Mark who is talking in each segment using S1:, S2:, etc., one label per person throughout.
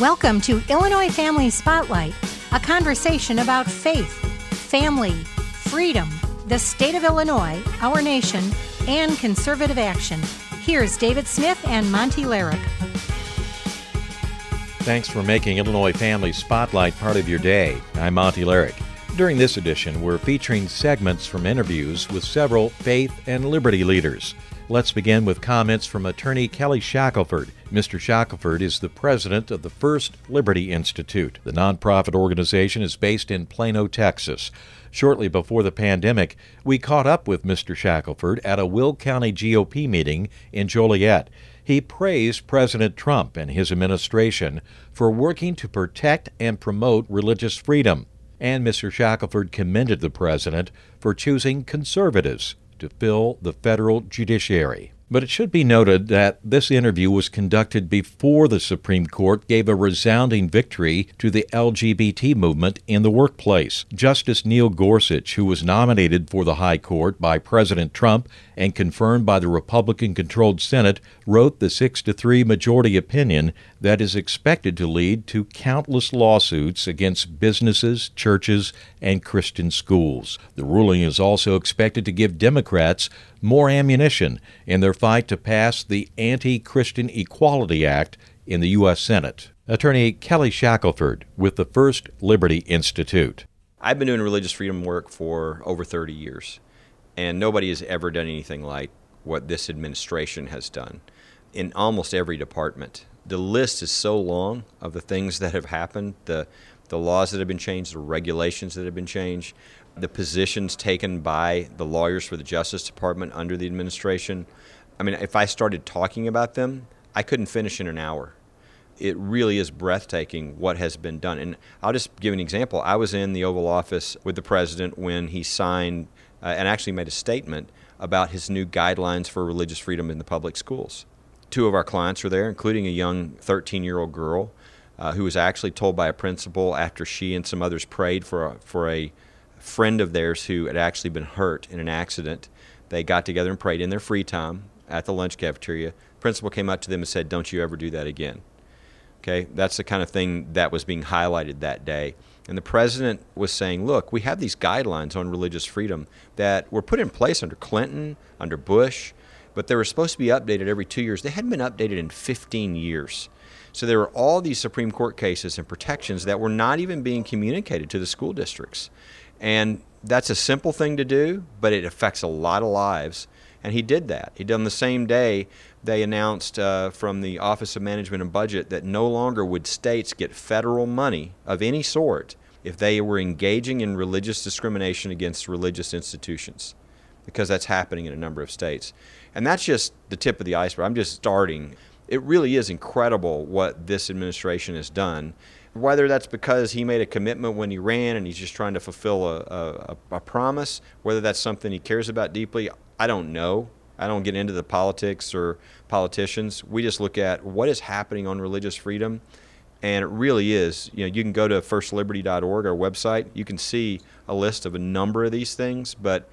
S1: Welcome to Illinois Family Spotlight, a conversation about faith, family, freedom, the state of Illinois, our nation, and conservative action. Here's David Smith and Monty Larrick.
S2: Thanks for making Illinois Family Spotlight part of your day. I'm Monty Larrick. During this edition, we're featuring segments from interviews with several faith and liberty leaders. Let's begin with comments from attorney Kelly Shackelford. Mr. Shackelford is the president of the First Liberty Institute. The nonprofit organization is based in Plano, Texas. Shortly before the pandemic, we caught up with Mr. Shackelford at a Will County GOP meeting in Joliet. He praised President Trump and his administration for working to protect and promote religious freedom. And Mr. Shackelford commended the president for choosing conservatives to fill the federal judiciary. But it should be noted that this interview was conducted before the Supreme Court gave a resounding victory to the LGBT movement in the workplace. Justice Neil Gorsuch, who was nominated for the High Court by President Trump and confirmed by the Republican controlled Senate, wrote the 6 to 3 majority opinion that is expected to lead to countless lawsuits against businesses, churches, and Christian schools. The ruling is also expected to give Democrats more ammunition in their fight to pass the Anti Christian Equality Act in the U.S. Senate. Attorney Kelly Shackelford with the First Liberty Institute.
S3: I've been doing religious freedom work for over 30 years, and nobody has ever done anything like what this administration has done in almost every department. The list is so long of the things that have happened, the the laws that have been changed, the regulations that have been changed, the positions taken by the lawyers for the Justice Department under the administration. I mean, if I started talking about them, I couldn't finish in an hour. It really is breathtaking what has been done. And I'll just give an example. I was in the Oval Office with the president when he signed uh, and actually made a statement about his new guidelines for religious freedom in the public schools. Two of our clients were there, including a young 13 year old girl uh, who was actually told by a principal after she and some others prayed for a, for a friend of theirs who had actually been hurt in an accident. They got together and prayed in their free time at the lunch cafeteria. Principal came up to them and said, "Don't you ever do that again." Okay, that's the kind of thing that was being highlighted that day. And the president was saying, "Look, we have these guidelines on religious freedom that were put in place under Clinton, under Bush, but they were supposed to be updated every 2 years. They hadn't been updated in 15 years." So there were all these Supreme Court cases and protections that were not even being communicated to the school districts. And that's a simple thing to do, but it affects a lot of lives. And he did that. He did on the same day they announced uh, from the Office of Management and Budget that no longer would states get federal money of any sort if they were engaging in religious discrimination against religious institutions, because that's happening in a number of states. And that's just the tip of the iceberg. I'm just starting it really is incredible what this administration has done. Whether that's because he made a commitment when he ran and he's just trying to fulfill a, a, a promise, whether that's something he cares about deeply, I don't know. I don't get into the politics or politicians. We just look at what is happening on religious freedom. And it really is, you know, you can go to firstliberty.org, our website. You can see a list of a number of these things, but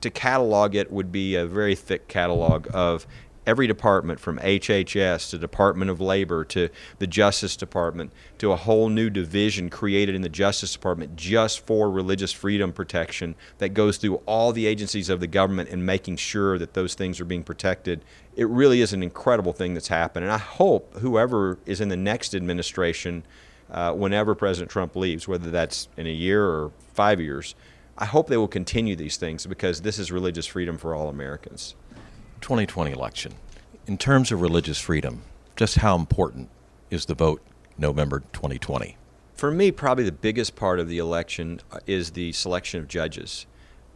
S3: to catalog it would be a very thick catalog of every department from HHS to Department of Labor to the Justice Department to a whole new division created in the Justice Department just for religious freedom protection that goes through all the agencies of the government and making sure that those things are being protected. It really is an incredible thing that's happened. And I hope whoever is in the next administration, uh, whenever President Trump leaves, whether that's in a year or five years, I hope they will continue these things because this is religious freedom for all Americans.
S2: 2020 election. In terms of religious freedom, just how important is the vote November 2020?
S3: For me, probably the biggest part of the election uh, is the selection of judges.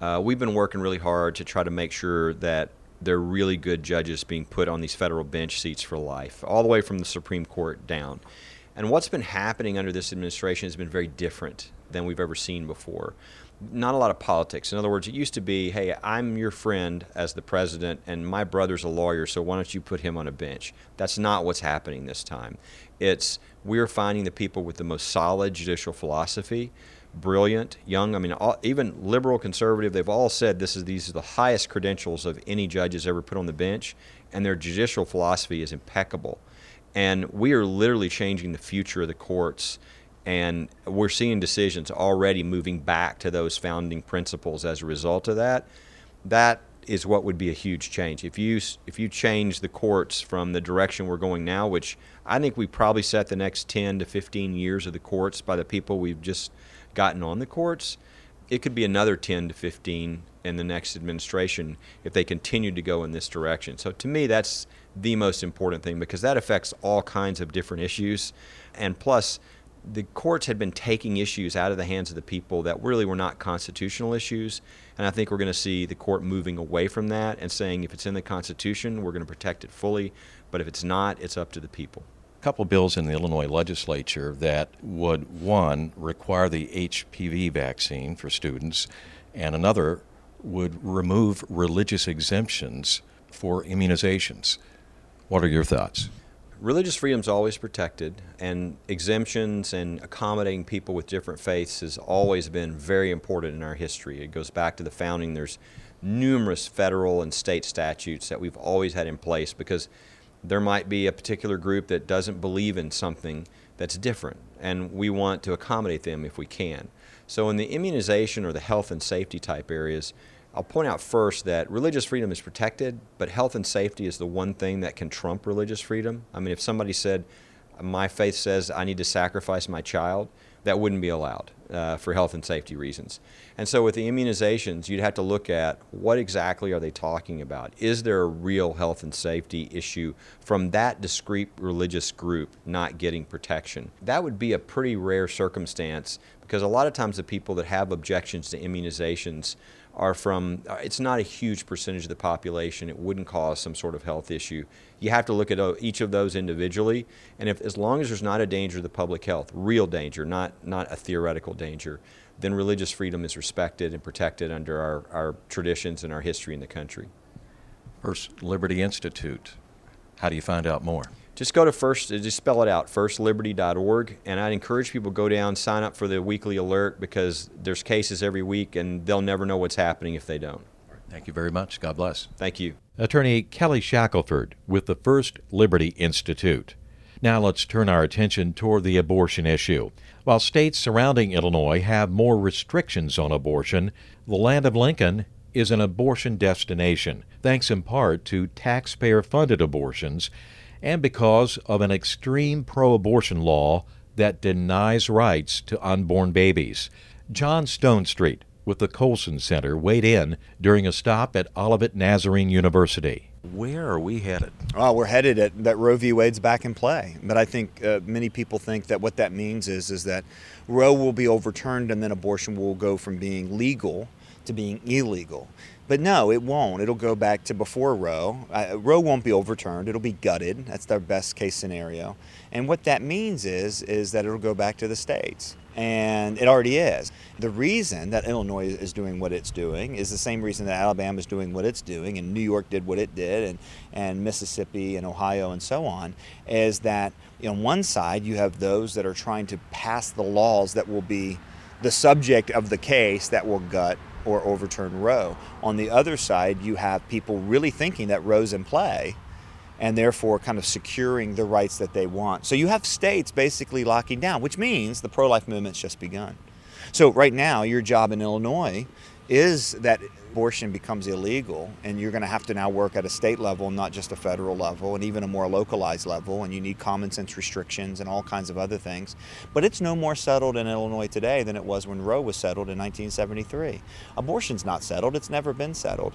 S3: Uh, we've been working really hard to try to make sure that they're really good judges being put on these federal bench seats for life, all the way from the Supreme Court down. And what's been happening under this administration has been very different than we've ever seen before not a lot of politics. In other words, it used to be, hey, I'm your friend as the president, and my brother's a lawyer, so why don't you put him on a bench? That's not what's happening this time. It's we're finding the people with the most solid judicial philosophy, brilliant, young. I mean, all, even liberal, conservative, they've all said this is these are the highest credentials of any judges ever put on the bench, and their judicial philosophy is impeccable. And we are literally changing the future of the courts. And we're seeing decisions already moving back to those founding principles as a result of that. That is what would be a huge change. If you if you change the courts from the direction we're going now, which I think we probably set the next 10 to 15 years of the courts by the people we've just gotten on the courts, it could be another 10 to 15 in the next administration if they continue to go in this direction. So to me, that's the most important thing because that affects all kinds of different issues. And plus, the courts had been taking issues out of the hands of the people that really were not constitutional issues. And I think we're going to see the court moving away from that and saying if it's in the Constitution, we're going to protect it fully. But if it's not, it's up to the people.
S2: A couple bills in the Illinois legislature that would, one, require the HPV vaccine for students, and another would remove religious exemptions for immunizations. What are your thoughts?
S3: Religious freedom is always protected, and exemptions and accommodating people with different faiths has always been very important in our history. It goes back to the founding. There's numerous federal and state statutes that we've always had in place because there might be a particular group that doesn't believe in something that's different, and we want to accommodate them if we can. So, in the immunization or the health and safety type areas, I'll point out first that religious freedom is protected, but health and safety is the one thing that can trump religious freedom. I mean, if somebody said, My faith says I need to sacrifice my child, that wouldn't be allowed uh, for health and safety reasons. And so with the immunizations, you'd have to look at what exactly are they talking about? Is there a real health and safety issue from that discrete religious group not getting protection? That would be a pretty rare circumstance because a lot of times the people that have objections to immunizations are from, uh, it's not a huge percentage of the population. It wouldn't cause some sort of health issue. You have to look at uh, each of those individually, and if as long as there's not a danger to the public health, real danger, not, not a theoretical danger, then religious freedom is respected and protected under our, our traditions and our history in the country.
S2: First Liberty Institute. How do you find out more?
S3: Just go to first, uh, just spell it out, firstliberty.org. And I'd encourage people to go down, sign up for the weekly alert because there's cases every week and they'll never know what's happening if they don't.
S2: Thank you very much. God bless.
S3: Thank you.
S2: Attorney Kelly Shackelford with the First Liberty Institute. Now let's turn our attention toward the abortion issue. While states surrounding Illinois have more restrictions on abortion, the land of Lincoln is an abortion destination, thanks in part to taxpayer funded abortions and because of an extreme pro abortion law that denies rights to unborn babies. John Stonestreet with the Colson Center weighed in during a stop at Olivet Nazarene University. Where are we headed?
S4: Well, we're headed at that Roe v. Wade's back in play. But I think uh, many people think that what that means is is that Roe will be overturned and then abortion will go from being legal to being illegal. But no, it won't. It'll go back to before Roe. Uh, Roe won't be overturned. It'll be gutted. That's their best case scenario. And what that means is is that it'll go back to the states. And it already is. The reason that Illinois is doing what it's doing is the same reason that Alabama is doing what it's doing, and New York did what it did, and, and Mississippi and Ohio and so on, is that on one side you have those that are trying to pass the laws that will be the subject of the case that will gut or overturn Roe. On the other side, you have people really thinking that Roe's in play and therefore kind of securing the rights that they want. So you have states basically locking down, which means the pro life movement's just begun. So, right now, your job in Illinois is that abortion becomes illegal and you're going to have to now work at a state level not just a federal level and even a more localized level and you need common sense restrictions and all kinds of other things. But it's no more settled in illinois today than it was when roe was settled in 1973 abortion's not settled. It's never been settled.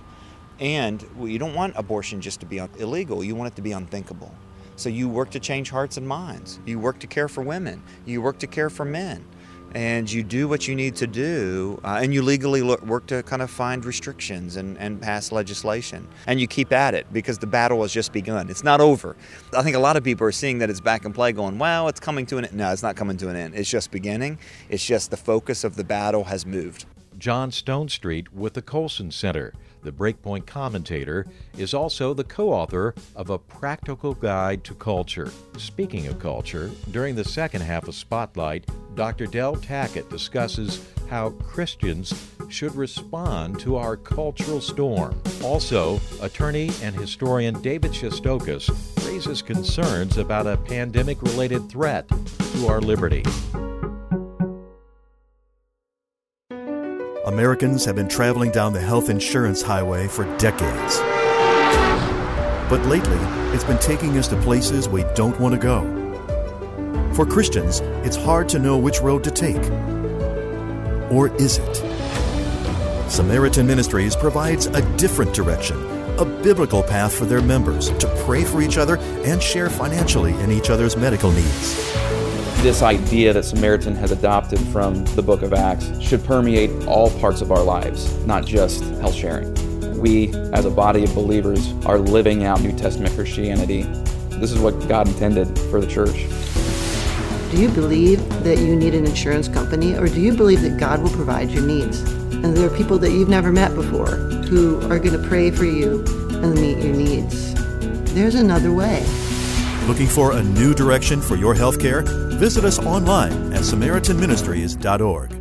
S4: And you don't want abortion just to be illegal. You want it to be unthinkable. So you work to change hearts and minds. You work to care for women. You work to care for men and you do what you need to do, uh, and you legally look, work to kind of find restrictions and, and pass legislation. And you keep at it because the battle has just begun. It's not over. I think a lot of people are seeing that it's back in play, going, well, it's coming to an end. No, it's not coming to an end. It's just beginning. It's just the focus of the battle has moved.
S2: John Stonestreet with the Colson Center. The Breakpoint commentator, is also the co author of A Practical Guide to Culture. Speaking of culture, during the second half of Spotlight, Dr. Del Tackett discusses how Christians should respond to our cultural storm. Also, attorney and historian David Shestokas raises concerns about a pandemic related threat to our liberty.
S5: Americans have been traveling down the health insurance highway for decades. But lately, it's been taking us to places we don't want to go. For Christians, it's hard to know which road to take. Or is it? Samaritan Ministries provides a different direction, a biblical path for their members to pray for each other and share financially in each other's medical needs
S6: this idea that Samaritan has adopted from the book of Acts should permeate all parts of our lives, not just health sharing. We, as a body of believers, are living out New Testament Christianity. This is what God intended for the church.
S7: Do you believe that you need an insurance company, or do you believe that God will provide your needs? And there are people that you've never met before who are going to pray for you and meet your needs. There's another way.
S5: Looking for a new direction for your health care? Visit us online at SamaritanMinistries.org.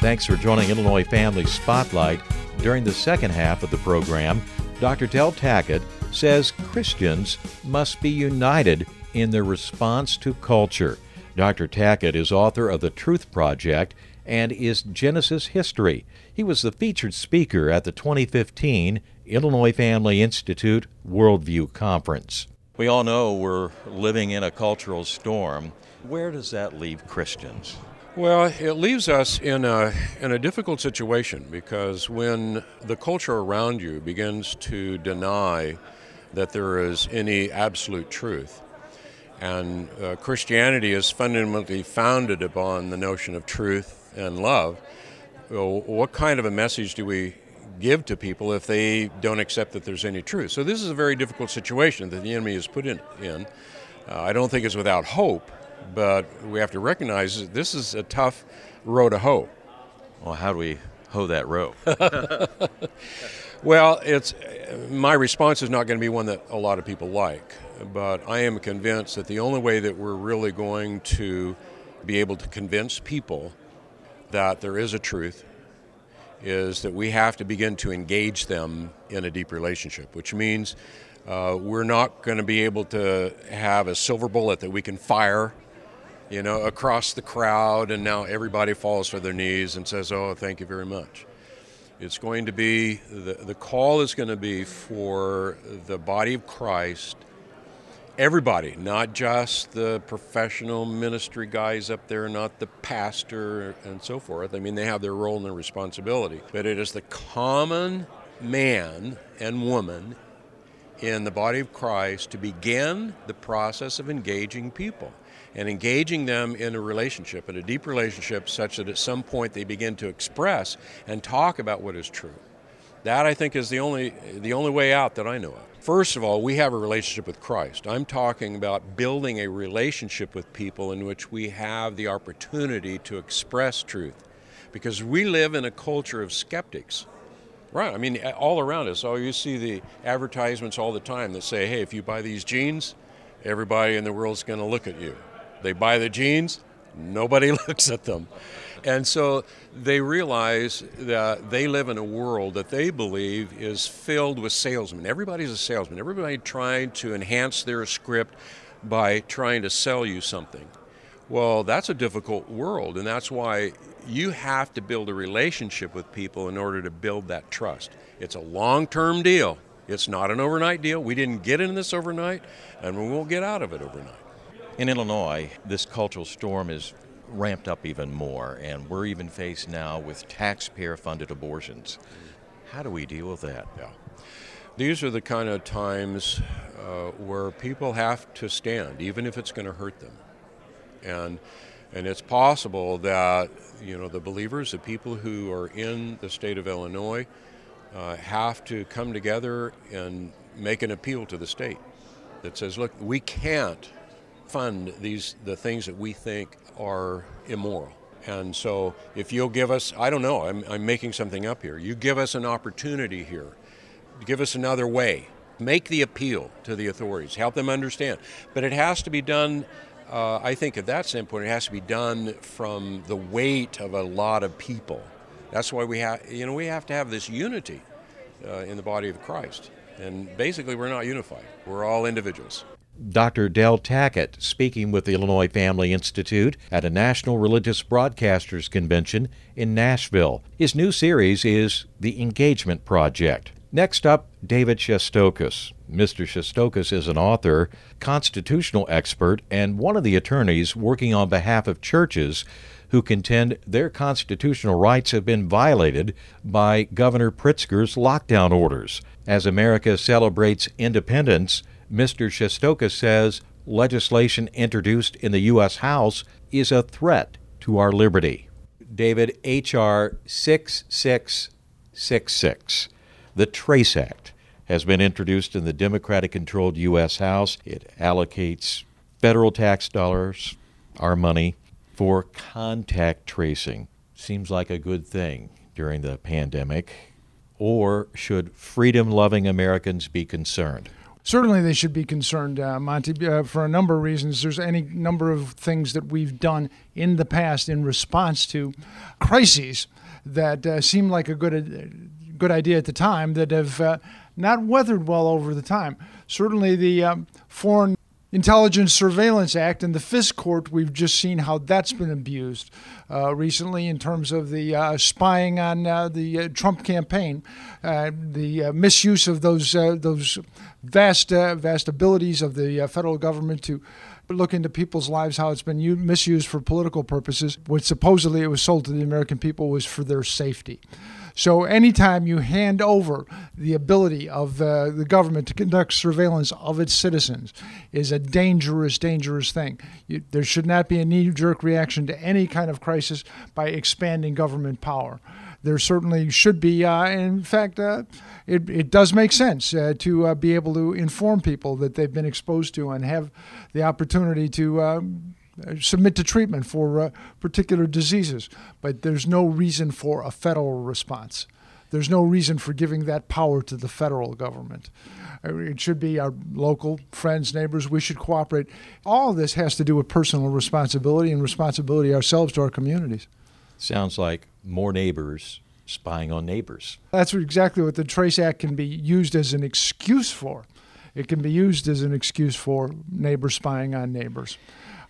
S2: Thanks for joining Illinois Family Spotlight. During the second half of the program, Dr. Del Tackett says Christians must be united in their response to culture. Dr. Tackett is author of The Truth Project and is Genesis History. He was the featured speaker at the 2015 Illinois Family Institute Worldview Conference. We all know we're living in a cultural storm. Where does that leave Christians?
S8: Well, it leaves us in a, in a difficult situation because when the culture around you begins to deny that there is any absolute truth, and uh, Christianity is fundamentally founded upon the notion of truth and love, well, what kind of a message do we give to people if they don't accept that there's any truth? So this is a very difficult situation that the enemy is put in. in. Uh, I don't think it's without hope, but we have to recognize that this is a tough row to hoe.
S2: Well, how do we hoe that row?
S8: well, it's my response is not going to be one that a lot of people like, but I am convinced that the only way that we're really going to be able to convince people that there is a truth is that we have to begin to engage them in a deep relationship, which means uh, we're not going to be able to have a silver bullet that we can fire, you know, across the crowd, and now everybody falls to their knees and says, "Oh, thank you very much." It's going to be the the call is going to be for the body of Christ everybody, not just the professional ministry guys up there, not the pastor and so forth. I mean, they have their role and their responsibility. But it is the common man and woman in the body of Christ to begin the process of engaging people and engaging them in a relationship, in a deep relationship, such that at some point they begin to express and talk about what is true. That I think is the only the only way out that I know of. First of all, we have a relationship with Christ. I'm talking about building a relationship with people in which we have the opportunity to express truth. Because we live in a culture of skeptics. Right. I mean, all around us. Oh, you see the advertisements all the time that say, hey, if you buy these jeans, everybody in the world's going to look at you. They buy the jeans, nobody looks at them. And so they realize that they live in a world that they believe is filled with salesmen. Everybody's a salesman. Everybody trying to enhance their script by trying to sell you something. Well, that's a difficult world, and that's why you have to build a relationship with people in order to build that trust. It's a long term deal, it's not an overnight deal. We didn't get in this overnight, and we won't get out of it overnight.
S2: In Illinois, this cultural storm is ramped up even more, and we're even faced now with taxpayer funded abortions. How do we deal with that?
S8: Yeah. These are the kind of times uh, where people have to stand, even if it's going to hurt them. And, and it's possible that you know the believers, the people who are in the state of Illinois, uh, have to come together and make an appeal to the state that says, look, we can't fund these the things that we think are immoral. And so, if you'll give us, I don't know, I'm, I'm making something up here. You give us an opportunity here, give us another way, make the appeal to the authorities, help them understand. But it has to be done. Uh, I think at that standpoint, it has to be done from the weight of a lot of people. That's why we have, you know, we have to have this unity uh, in the body of Christ. And basically, we're not unified. We're all individuals.
S2: Dr. Del Tackett speaking with the Illinois Family Institute at a National Religious Broadcasters Convention in Nashville. His new series is The Engagement Project. Next up, David Shestokas. Mr. Shestokas is an author, constitutional expert, and one of the attorneys working on behalf of churches who contend their constitutional rights have been violated by Governor Pritzker's lockdown orders. As America celebrates independence, Mr. Shestokas says legislation introduced in the U.S. House is a threat to our liberty. David, H.R. 6666, the TRACE Act, has been introduced in the Democratic controlled U.S. House. It allocates federal tax dollars, our money, for contact tracing. Seems like a good thing during the pandemic. Or should freedom loving Americans be concerned?
S9: Certainly, they should be concerned, uh, Monty, uh, for a number of reasons. There's any number of things that we've done in the past in response to crises that uh, like a good, uh, good idea at the time that have uh, not weathered well over the time. Certainly, the um, Foreign Intelligence Surveillance Act and the FISC court, we've just seen how that's been abused uh, recently in terms of the uh, spying on uh, the uh, Trump campaign, uh, the uh, misuse of those those vast vast abilities of the federal government to look into people's lives, how it's been u- misused for political purposes. What supposedly it was sold to the American people was for their safety. So anytime you hand over the ability of uh, the government to conduct surveillance of its citizens is a dangerous, dangerous thing. You, there should not be a knee-jerk reaction to any kind of crisis by expanding government power. There certainly should be, uh, in fact, uh, it, it does make sense uh, to uh, be able to inform people that they've been exposed to and have the opportunity to um, submit to treatment for uh, particular diseases. But there's no reason for a federal response. There's no reason for giving that power to the federal government. It should be our local friends, neighbors. We should cooperate. All this has to do with personal responsibility and responsibility ourselves to our communities.
S2: Sounds like more neighbors spying on neighbors.
S9: That's exactly what the Trace Act can be used as an excuse for. It can be used as an excuse for neighbors spying on neighbors.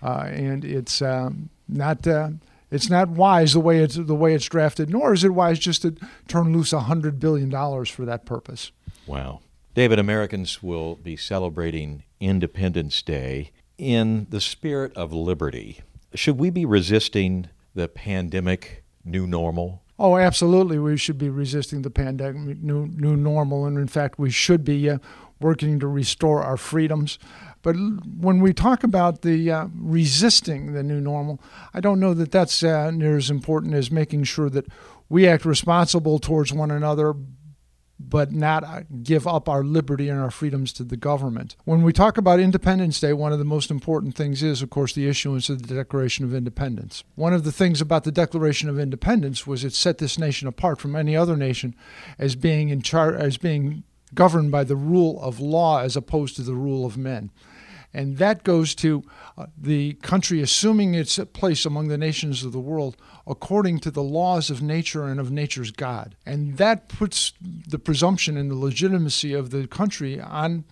S9: Uh, and it's um, not uh, it's not wise the way it's the way it's drafted, nor is it wise just to turn loose hundred billion dollars for that purpose.
S2: Wow, David, Americans will be celebrating Independence Day in the spirit of liberty. Should we be resisting the pandemic new normal?
S9: Oh, absolutely. We should be resisting the pandemic new new normal, and in fact, we should be uh, working to restore our freedoms. But when we talk about the uh, resisting the new normal, I don't know that that's uh, near as important as making sure that we act responsible towards one another, but not uh, give up our liberty and our freedoms to the government. When we talk about Independence Day, one of the most important things is, of course, the issuance of the Declaration of Independence. One of the things about the Declaration of Independence was it set this nation apart from any other nation as being in char- as being governed by the rule of law as opposed to the rule of men. And that goes to uh, the country assuming its place among the nations of the world according to the laws of nature and of nature's God. And that puts the presumption and the legitimacy of the country on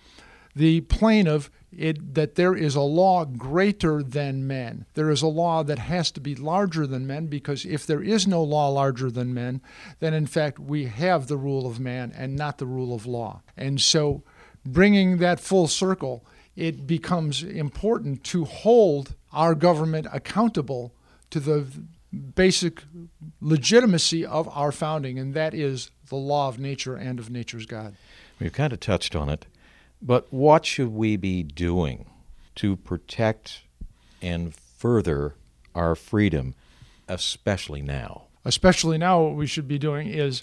S9: the plane of it, that there is a law greater than men. There is a law that has to be larger than men because if there is no law larger than men, then in fact we have the rule of man and not the rule of law. And so bringing that full circle it becomes important to hold our government accountable to the basic legitimacy of our founding, and that is the law of nature and of nature's God.
S2: We've kind of touched on it, but what should we be doing to protect and further our freedom, especially now?
S9: Especially now, what we should be doing is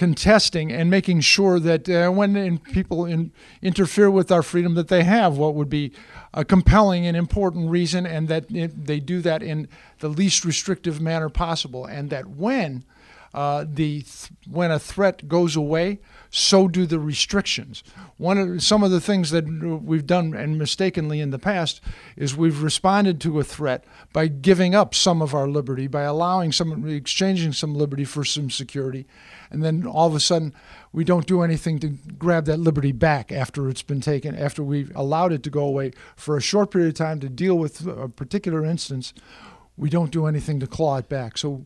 S9: contesting and making sure that uh, when in, people in, interfere with our freedom, that they have what would be a compelling and important reason, and that it, they do that in the least restrictive manner possible, and that when uh, the th- when a threat goes away, so do the restrictions. One of some of the things that we've done and mistakenly in the past is we've responded to a threat by giving up some of our liberty, by allowing some exchanging some liberty for some security, and then all of a sudden we don't do anything to grab that liberty back after it's been taken, after we've allowed it to go away for a short period of time to deal with a particular instance. We don't do anything to claw it back. So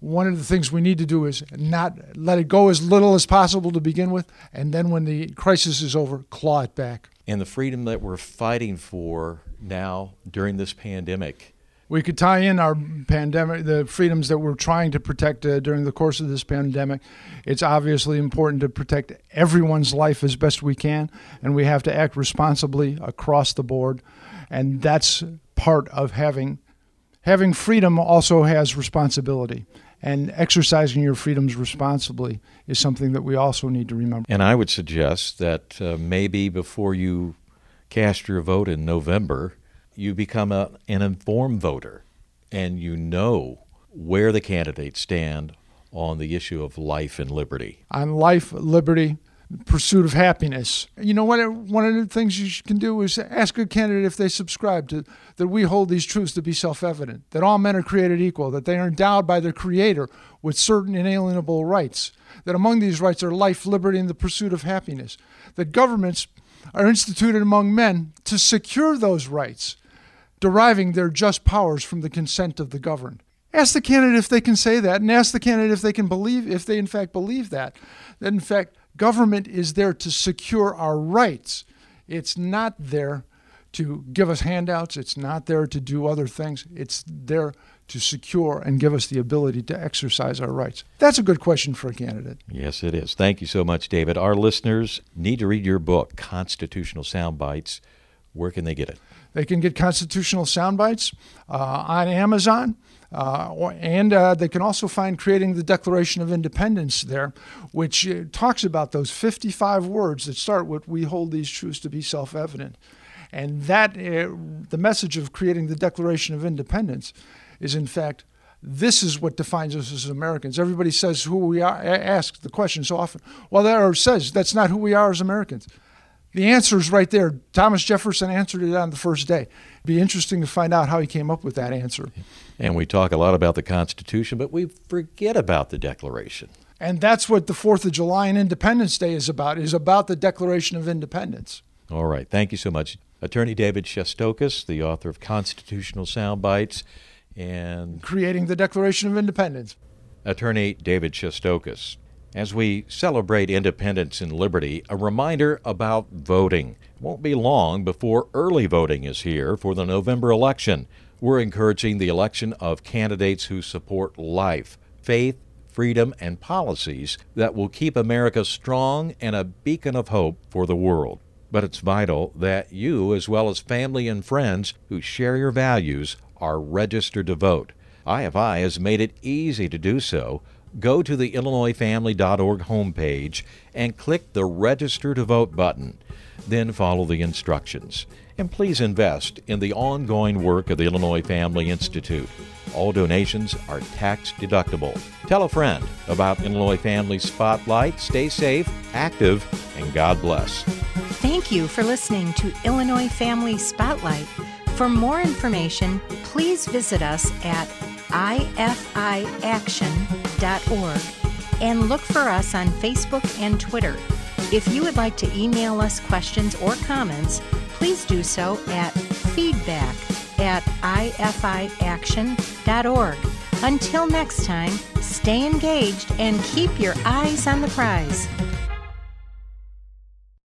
S9: one of the things we need to do is not let it go as little as possible to begin with, and then when the crisis is over, claw it back.
S2: And the freedom that we're fighting for now during this pandemic.
S9: We could tie in our pandemic, the freedoms that we're trying to protect uh, during the course of this pandemic. It's obviously important to protect everyone's life as best we can, and we have to act responsibly across the board. And that's part of having having freedom also has responsibility and exercising your freedoms responsibly is something that we also need to remember.
S2: And I would suggest that uh, maybe before you cast your vote in November, you become a, an informed voter and you know where the candidates stand on the issue of life and liberty.
S9: On life, liberty, pursuit of happiness. You know what? One of the things you can do is ask a candidate if they subscribe to that we hold these truths to be self-evident, that all men are created equal, that they are endowed by their Creator with certain inalienable rights, that among these rights are life, liberty, and the pursuit of happiness, that governments are instituted among men to secure those rights, deriving their just powers from the consent of the governed. Ask the candidate if they can say that, and ask the candidate if they can believe, if they in fact believe that, that in fact Government is there to secure our rights. It's not there to give us handouts. It's not there to do other things. It's there to secure and give us the ability to exercise our rights? That's a good question for a candidate.
S2: Yes, it is. Thank you so much, David. Our listeners need to read your book, Constitutional Sound Bites. Where can they get it?
S9: They can get Constitutional Sound Bites uh, on Amazon. Uh, and uh, they can also find Creating the Declaration of Independence there, which uh, talks about those 55 words that start with We hold these truths to be self evident. And that, uh, the message of creating the Declaration of Independence is, in fact, this is what defines us as Americans. Everybody says who we are, asks the question so often. Well, there says that's not who we are as Americans. The answer is right there. Thomas Jefferson answered it on the first day. It'd be interesting to find out how he came up with that answer.
S2: And we talk a lot about the Constitution, but we forget about the Declaration.
S9: And that's what the 4th of July and Independence Day is about, is about the Declaration of Independence.
S2: All right. Thank you so much. Attorney David Shestokas, the author of Constitutional Sound Bites and
S9: Creating the Declaration of Independence.
S2: Attorney David Shestokas. As we celebrate independence and liberty, a reminder about voting. It won't be long before early voting is here for the November election. We're encouraging the election of candidates who support life, faith, freedom, and policies that will keep America strong and a beacon of hope for the world. But it's vital that you, as well as family and friends who share your values, are registered to vote. IFI has made it easy to do so go to the IllinoisFamily.org homepage and click the Register to Vote button. Then follow the instructions. And please invest in the ongoing work of the Illinois Family Institute. All donations are tax deductible. Tell a friend about Illinois Family Spotlight. Stay safe, active, and God bless.
S1: Thank you for listening to Illinois Family Spotlight. For more information, please visit us at ifiaction.org and look for us on Facebook and Twitter. If you would like to email us questions or comments, please do so at feedback at ifiaction.org. Until next time, stay engaged and keep your eyes on the prize.